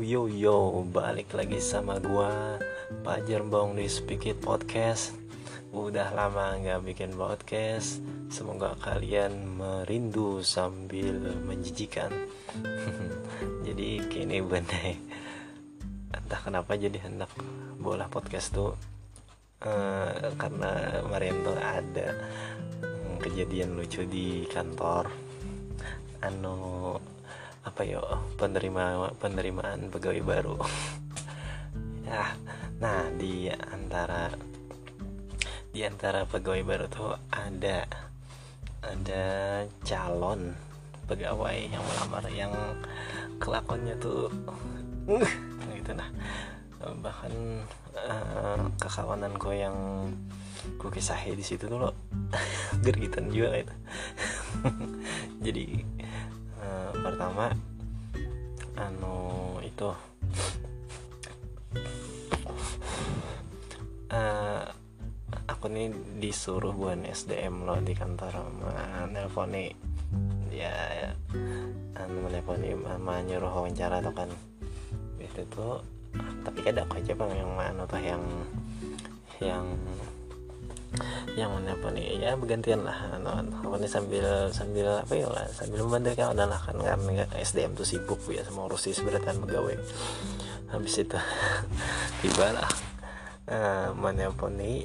Yo yo balik lagi sama gua Pajar Bong di Speak It Podcast. Udah lama nggak bikin podcast. Semoga kalian merindu sambil menjijikan. jadi kini bener entah kenapa jadi hendak bola podcast tuh uh, karena kemarin tuh ada kejadian lucu di kantor anu apa yo penerima penerimaan pegawai baru. Ya nah di antara di antara pegawai baru tuh ada ada calon pegawai yang melamar yang kelakonnya tuh gitu nah. Bahkan uh, kekawananku yang ku kisahi di situ tuh lo gergitan juga gitu. Jadi pertama anu itu. Uh, aku nih disuruh buat SDM loh di kantor sama nelponi. Ya, ya anu nelponi mama nyuruh wawancara tuh kan. Itu tuh tapi ada aku aja bang yang mana tuh yang yang yang mana pun ya bergantian lah apa nih sambil sambil apa ya lah sambil membantu kawan adalah kan karena SDM tuh sibuk ya sama urusi seberatan pegawai. Habis itu tiba lah uh, mana pun nih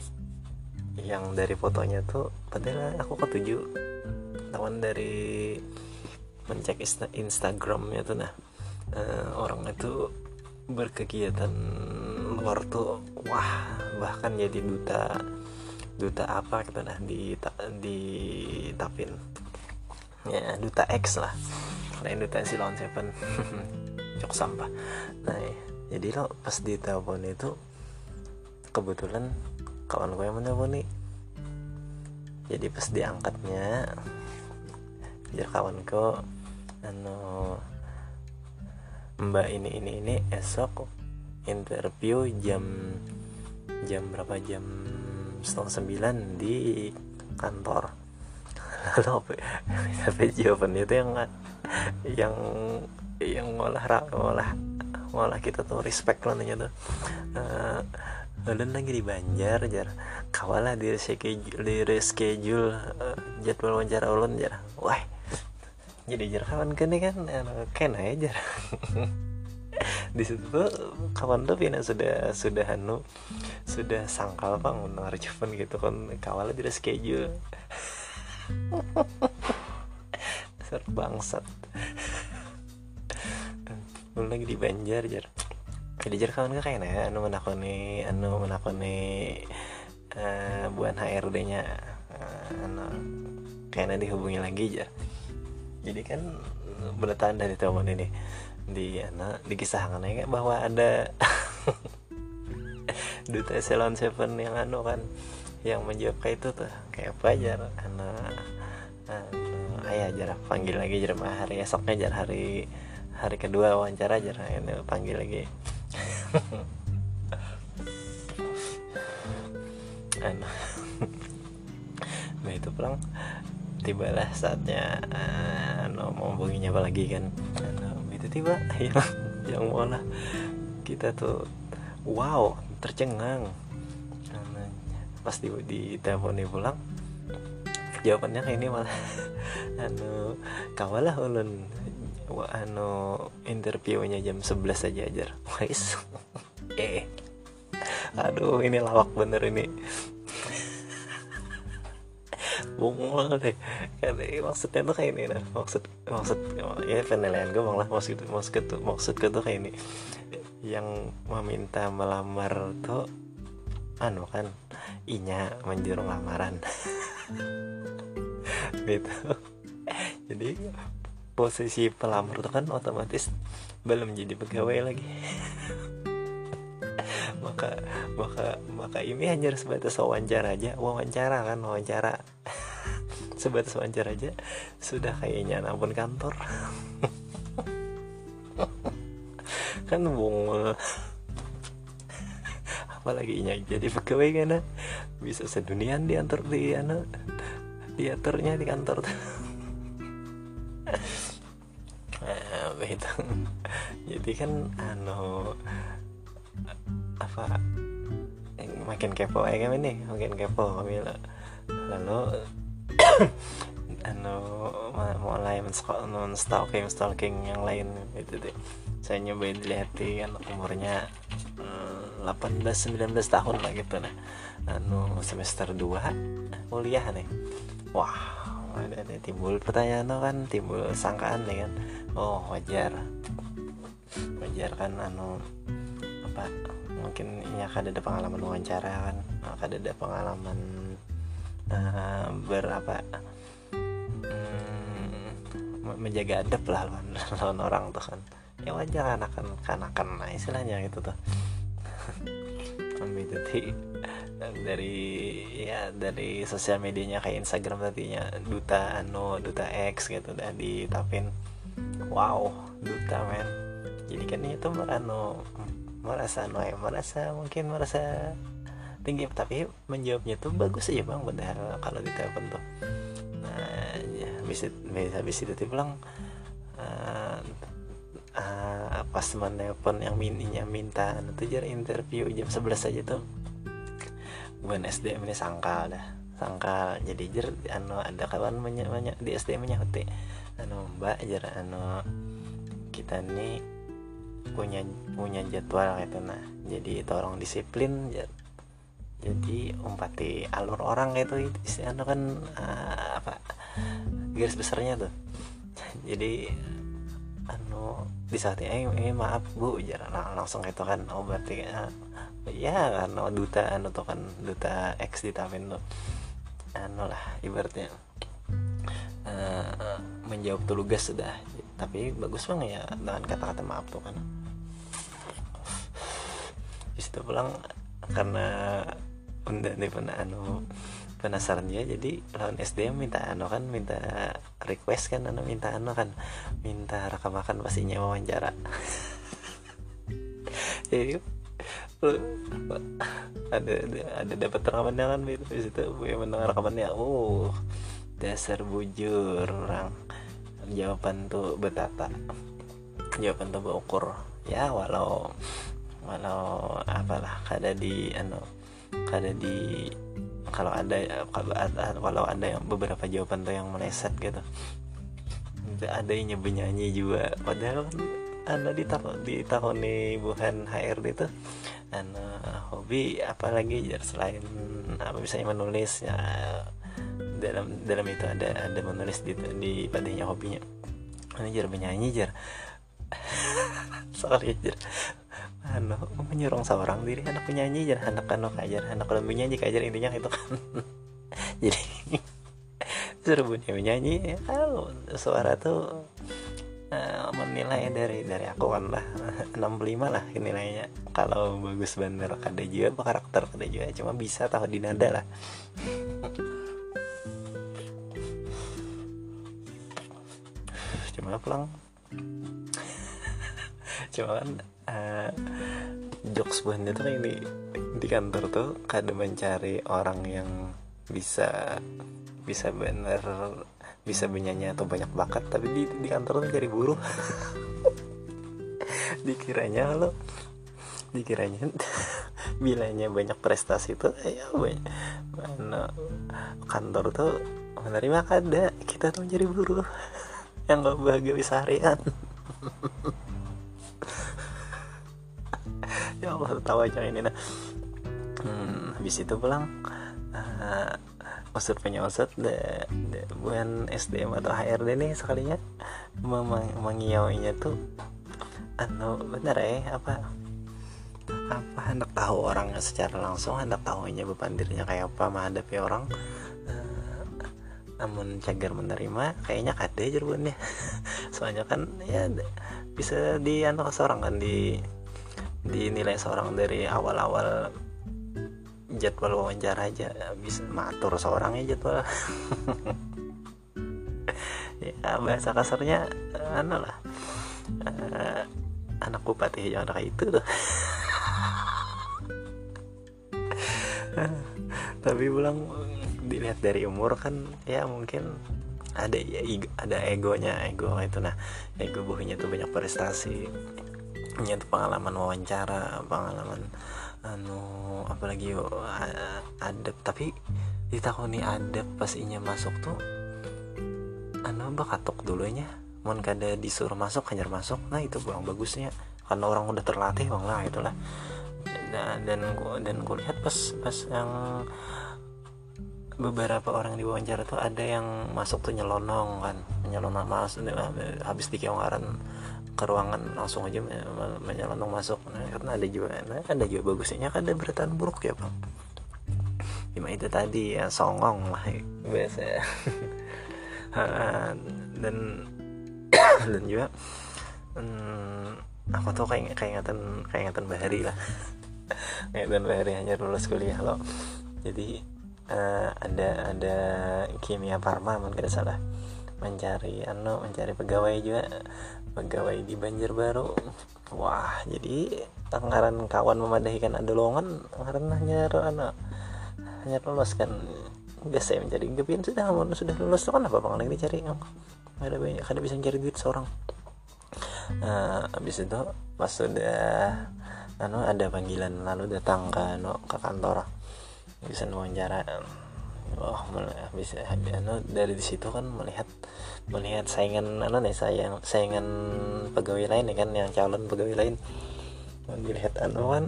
yang dari fotonya tuh padahal aku ketujuh lawan dari mencek insta Instagramnya tuh nah uh, orang itu berkegiatan luar tuh wah bahkan jadi duta duta apa gitu nah di di tapin. Ya duta X lah. Lain duta si Lawn Seven. Cok sampah. Nah jadi lo pas di telepon itu kebetulan kawan gue yang menelpon nih jadi pas diangkatnya biar kawanku anu mbak ini ini ini esok interview jam jam berapa? Jam setengah sembilan di kantor. Lalu apa jawabannya itu yang yang yang ngolah ngolah ngolah kita tuh respect lah nanya tuh. Uh, ulun lagi di Banjar jar. Kawalah di reschedule di reschedule uh, jadwal wawancara ulun jar. Wah jadi jar kawan kene kan? Uh, kena aja jar di situ tuh kawan tuh Vina sudah sudah anu sudah sangkal bang mendengar cuman gitu kan. Kawalnya tidak schedule. Dasar bangsat. Lu lagi di Banjar jar. Jadi jar kawan kayak nah anu menakoni anu menakoni uh, buan HRD nya uh, anu kayaknya dihubungi lagi jar. Jadi kan bertahan dari teman ini di anak dikisahkan ya bahwa ada duta Salon Seven yang anu kan yang menjawab kayak itu tuh kayak apa aja anak anu, ayah jarak panggil lagi jarak hari esoknya jarak hari hari kedua wawancara jarak ini panggil lagi. Anu. Nah itu pulang tibalah saatnya anu mau hubunginya apa lagi kan anu, itu tiba yang yang malah kita tuh wow tercengang. Pas di, di telepon pulang jawabannya kayak ini malah anu kawalah ulun. Anu interviewnya jam 11 aja ajar wais. Eh. Aduh ini lawak bener ini bungul deh kan maksudnya tuh kayak ini nah maksud maksud ya penilaian gue malah maksud maksud tuh maksud gue tuh kayak ini. Yang meminta melamar tuh anu kan inya menjurung lamaran. Gitu. Jadi posisi pelamar tuh kan otomatis belum jadi pegawai lagi. Maka maka maka ini hanya sebatas wawancara aja wawancara kan wawancara sebatas wawancara aja sudah kayaknya ampun kantor. Kan bung apalagi nya jadi pegawai kan bisa sedunian diantar di ana diaturnya di kantor. Itu. Jadi kan anu apa makin kepo ya kami nih makin kepo kami lalu anu mulai men-stalking stalking yang lain gitu deh saya nyobain dilihatin kan umurnya 18 19 tahun lah gitu nah anu semester 2 kuliah nih wah ada, ada timbul pertanyaan kan? Timbul sangkaan nih kan oh wajar. Wajar kan anu apa mungkin ini akan ada pengalaman wawancara kan? Akan ada pengalaman uh, berapa hmm, menjaga adab lah lawan, lawan orang tuh kan. Ya wajar anak-anak kanakan nah istilahnya gitu tuh. Jadi dari ya dari sosial medianya kayak Instagram tadinya duta anu duta X gitu dan ditapin wow duta men. Jadi kan itu merano merasa anu ya merasa mungkin merasa tinggi tapi menjawabnya tuh bagus aja bang padahal kalau ditelepon tuh. Nah ya bisa bisa bisa itu bilang uh, uh, pas menelpon yang mininya minta nanti jar interview jam 11 aja tuh. Bukan SDM ini sangkal dah sangkal. Jadi jer anu ada kawan banyak banyak di SDM nya hote anu mbak jer anu kita nih punya punya jadwal gitu nah jadi tolong disiplin jadi umpati alur orang gitu anu kan uh, apa garis besarnya tuh. Jadi anu di saat ini eh, maaf bu jangan langsung itu kan oh berarti uh, ya kan duta anu tuh kan duta X di Tamin tuh. Anu lah ibaratnya. Uh, menjawab tugas sudah. Tapi bagus bang ya dengan kata-kata maaf tuh kan. Di situ pulang karena unda nih pernah anu. Penasaran ya jadi lawan SDM minta anu kan minta request kan anu minta anu kan minta rekam makan pastinya wawancara. Jadi ada ada, ada dapat rekamannya kan itu di situ gue mendengar rekamannya oh dasar bujur orang. Jawaban tuh betata. Jawaban tuh berukur ya walau walau apalah kada di anu kada di kalau ada kalau ada yang beberapa jawaban tuh yang meleset gitu. Ada yang nyebut nyanyi juga. Padahal anda di tahun di tahun nih bukan HRD itu anu hobi apalagi selain apa misalnya menulis ya dalam dalam itu ada ada menulis di di padanya hobinya. Ini jar menyanyi jar sorry jar anu menyuruh seorang diri? Anak penyanyi jar anak anu kajar anak kalau menyanyi kajar intinya itu kan. Jadi suruh bunyi menyanyi kalau suara tuh uh, menilai dari dari aku kan lah 65 lah nilainya. Kalau bagus bener kada juga karakter kada juga cuma bisa tahu di nada lah. Cuma pulang cuma kan uh, jokes buahnya tuh kayak di kantor tuh kada mencari orang yang bisa bisa bener bisa bernyanyi atau banyak bakat. Tapi di, di kantor tuh cari buruh. Dikiranya lo dikiranya bilanya banyak prestasi tuh ya banyak. Mana kantor tuh menerima kada kita tuh mencari buruh. Yang gak bahagia bisa harian ya Allah tahu aja ini nah hmm, habis itu pulang uh, maksud punya maksud de, de, bukan SDM atau HRD nih sekalinya mengiauinya tuh anu bener ya apa apa hendak tahu orangnya secara langsung hendak tahunya bepandirnya kayak apa menghadapi orang uh, namun cagar menerima kayaknya kade jerunnya soalnya kan ya bisa di anu seorang kan di dinilai seorang dari awal-awal jadwal wawancara aja bisa matur seorang ya jadwal. Ya bahasa kasarnya anu lah. Uh, anak bupati jangan kayak itu tuh. Tapi pulang dilihat dari umur kan ya mungkin ada ya ada egonya ego itu. Nah ego buahnya tuh banyak prestasi punya tuh pengalaman wawancara pengalaman anu apalagi yo adab tapi ditakoni adab pas inya masuk tuh anu bakatok dulunya mohon kada disuruh masuk hanya masuk. Nah itu bang bagusnya. Karena orang udah terlatih bang lah itulah. Dan dan dan kulihat pas pas yang beberapa orang di wawancara tuh ada yang masuk tuh nyelonong kan nyelonong masuk habis dikiongkaran ke ruangan langsung aja menyelonong masuk. Nah, karena ada juga nah, ada juga bagusnya kan ada beratan buruk ya bang. Cuma itu tadi ya songong lah biasa. Dan dan juga hmm, aku tuh kayak ingatan kayak ingatan bahari lah. Ingatan bahari hanya lulus kuliah loh jadi uh, ada ada kimia farma mungkin salah mencari anu mencari pegawai juga. Pegawai di Banjarbaru. Wah jadi anggaran kawan memadahikan ada lowongan anggaran hanya anu hanya lulus kan biasa saya mencari gebian sudah sudah lulus. Tuh kan apa bang? Lagi dicari ada banyak kada bisa mencari duit seorang. Nah habis itu pas sudah anu ada panggilan lalu datang ke anu, ke kantor. Bisa wawancara oh bisa anu dari di situ kan melihat melihat saingan anu nih sayang saingan pegawai lain ya kan yang calon pegawai lain. Dilihat anu kan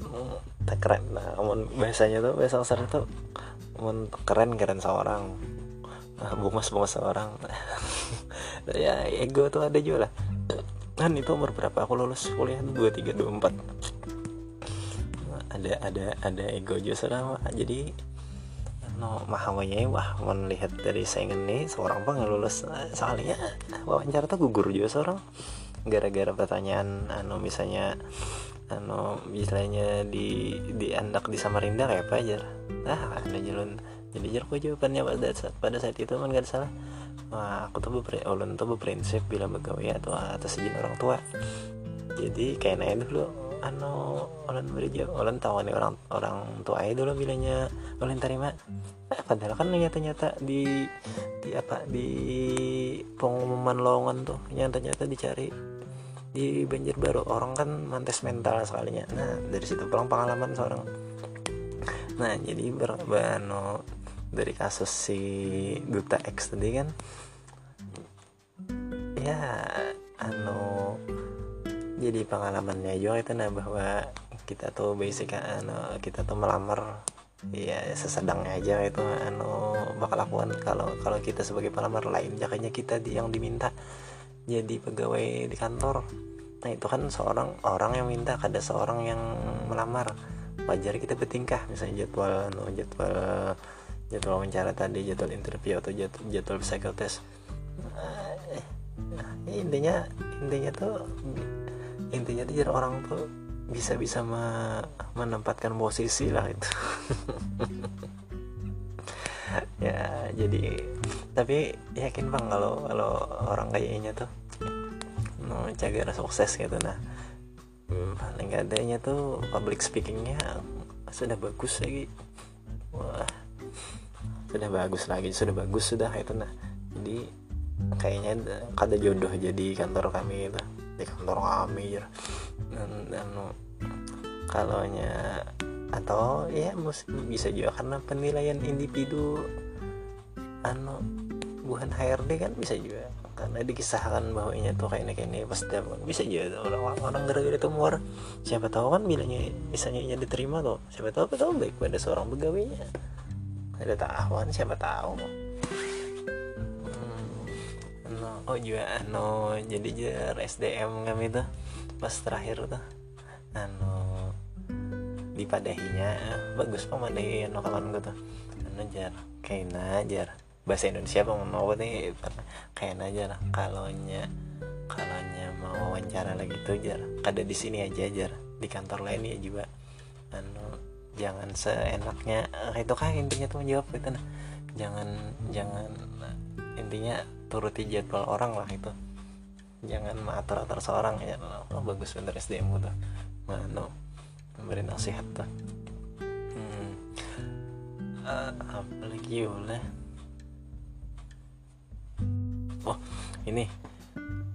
tak keren. Nah amun biasanya tuh biasa besar itu amun keren keren seorang. Nah, bungas bungas seorang ya ego tuh ada juga lah. Kan itu umur berapa? Aku lulus kuliah dua tiga dua empat. Ada ada ada ego juga jadi no mahawanya wah melihat dari saingan nih seorang bang lulus soalnya wawancara tuh gugur juga seorang. Gara-gara pertanyaan anu misalnya anu misalnya di di andak di Samarinda kayak apa aja ah ada jalan jadi jar jawabannya pada saat pada saat itu kan gak salah. Wah, aku tuh berprinsip, ulun tuh berprinsip bila begawe atau atas izin orang tua. Jadi kayak nanya dulu anu ulun berjawab ulun tahu nih orang orang tua itu dulu bilangnya ulun terima. Eh, padahal kan nyata-nyata di di apa di pengumuman lowongan tuh nyata-nyata dicari di banjir baru. Orang kan mantes mental sekalinya. Nah dari situ pulang pengalaman seorang. Nah jadi ber anu, dari kasus si duta X tadi kan ya anu jadi pengalamannya juga itu nah bahwa kita tuh basic anu kita tuh melamar ya sesedangnya aja itu anu bakal lakukan kalau kalau kita sebagai pelamar lain jakanya kita di, yang diminta jadi pegawai di kantor. Nah itu kan seorang orang yang minta ada seorang yang melamar. Wajar kita bertingkah misalnya jadwal anu jadwal jadwal wawancara tadi jadwal interview atau jadwal, jadwal nah, intinya intinya tuh intinya tuh jadi orang tuh bisa bisa me menempatkan posisi lah itu. Ya jadi tapi yakin bang kalau kalau orang kayaknya tuh mau cagar sukses gitu. Nah paling adanya tuh public speakingnya sudah bagus lagi. Wah sudah bagus lagi sudah bagus sudah itu. Nah jadi kayaknya kada jodoh jadi kantor kami itu di kantor kami dan, dan kalau nya atau ya bisa juga karena penilaian individu anu bukan HRD kan bisa juga. Karena dikisahkan bahwa ini tuh kayak ini kayak ini pas dapat bisa juga orang orang gara-gara itu muar siapa tahu kan bilangnya misalnya ini diterima tuh. Siapa tahu tahu baik pada seorang pegawainya. Ada tahuan siapa tahu oh juga no jadi jar SDM kami tuh pas terakhir tuh. Anu dipadahinya bagus pemadahi no kawan gue tuh. Anu jar kayak jar bahasa Indonesia apa mau nih? Kayak aja lah kalaunya kalaunya mau wawancara lagi tuh jar. Kada di sini aja jar di kantor lain ya juga. Anu jangan seenaknya itu kan intinya tuh menjawab itu nah. Jangan jangan intinya turuti jadwal orang lah itu. Jangan mengatur atur seorang ya. Oh, bagus bener SDM tuh. Mana memberi nasihat tuh. Hmm. uh, apalagi boleh? Oh ini.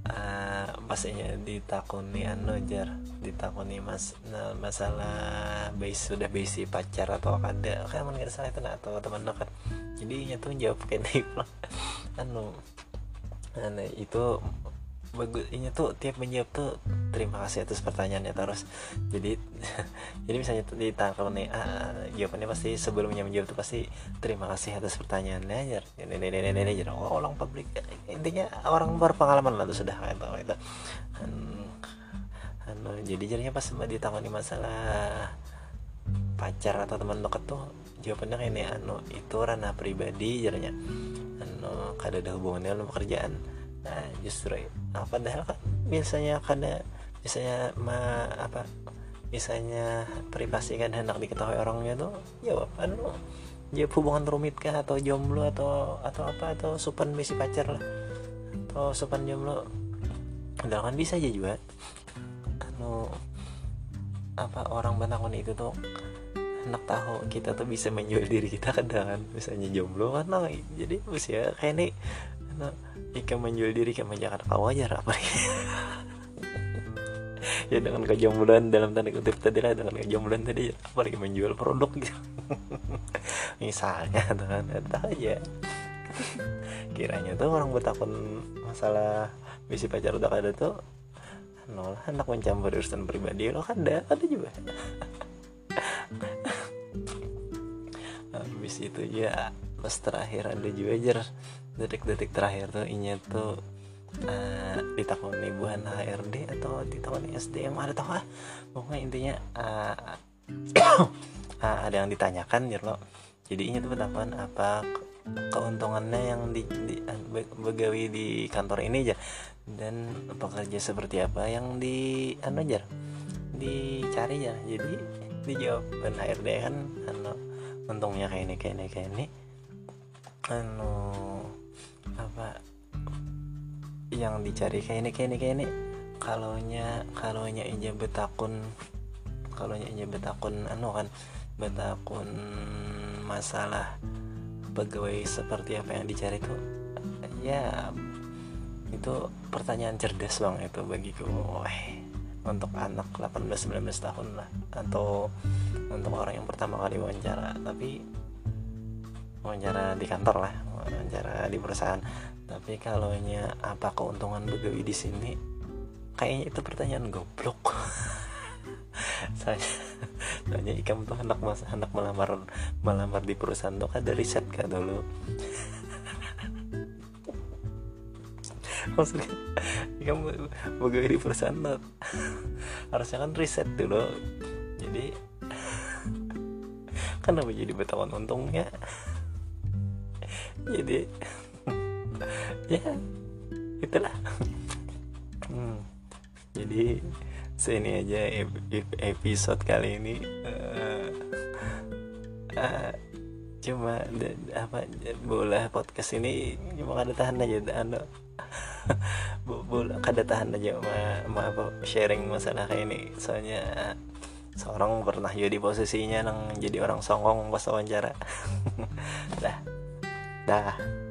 Uh, pastinya ditakuni anu jar. Ditakuni mas nah, masalah base sudah base pacar atau ada kayak mana salah itu atau teman dekat. Jadi nyatu jawab kayak anu anu itu bagus ini tuh tiap menjawab tuh terima kasih atas pertanyaannya terus jadi jadi misalnya ditangkap nih ah, jawabannya pasti sebelumnya menjawab tuh pasti terima kasih atas pertanyaannya aja ini ini ini ini jadi oh, orang publik intinya orang berpengalaman lah tuh sudah tahu itu anu jadi jadinya pas ditangani masalah pacar atau teman dekat tuh jawabannya kayak ini anu itu ranah pribadi jadinya anu kada ada hubungannya dengan pekerjaan nah justru nah, padahal kan biasanya kada biasanya ma apa misalnya privasi kan hendak diketahui orangnya tuh jawab anu jawab hubungan rumit kah atau jomblo atau atau apa atau supan misi pacar lah atau supan jomblo. Udah kan bisa aja juga. Anu apa orang bantakun itu tuh enak tahu kita tuh bisa menjual diri kita kadang kan misalnya jomblo kan nah, jadi usia kayak ini nah, jika menjual diri ke masyarakat wajar apa ya dengan kejombloan dalam tanda kutip tadi lah dengan kejombloan tadi apa lagi menjual produk gitu. Misalnya dengan tahu aja. Kiranya tuh orang bertakun masalah misi pacar udah ada tuh nol anak mencampur urusan pribadi lo kan ada ada juga habis itu ya pas terakhir ada juga detik-detik terakhir tuh inya tuh uh, ditakoni bukan HRD atau ditakoni SDM ada tau ah pokoknya intinya uh, uh, ada yang ditanyakan ya lo jadi inya tuh bertakon apa keuntungannya yang di, di begawi di kantor ini aja dan pekerja seperti apa yang di aja dicari ya jadi dijawab dan HRD kan anu untungnya kayak ini kayak ini kayak ini. Anu apa yang dicari kayak ini kayak ini kayak ini. Kalau nya kalau nya aja betakun kalau nya aja betakun anu kan betakun masalah pegawai seperti apa yang dicari tuh ya itu pertanyaan cerdas bang itu bagiku Wah, untuk anak 18-19 tahun lah. Atau untuk orang yang pertama kali wawancara tapi wawancara di kantor lah wawancara di perusahaan. Tapi kalau nya apa keuntungan begawi di sini? Kayaknya itu pertanyaan goblok. Saya tanya ikam tuh anak mas anak melamar melamar di perusahaan tuh ada riset kan dulu. Maksudnya ikam begawi di perusahaan tuh harusnya kan riset dulu. Jadi kenapa jadi betawan untungnya? Jadi ya itulah. Hmm, jadi sini aja episode kali ini uh, uh, cuma apa bola podcast ini cuma kada tahan aja anu bola kada tahan aja ma, ma sharing masalah kayak ini. Soalnya seorang pernah jadi posisinya nang jadi orang songong pas wawancara. Dah. Dah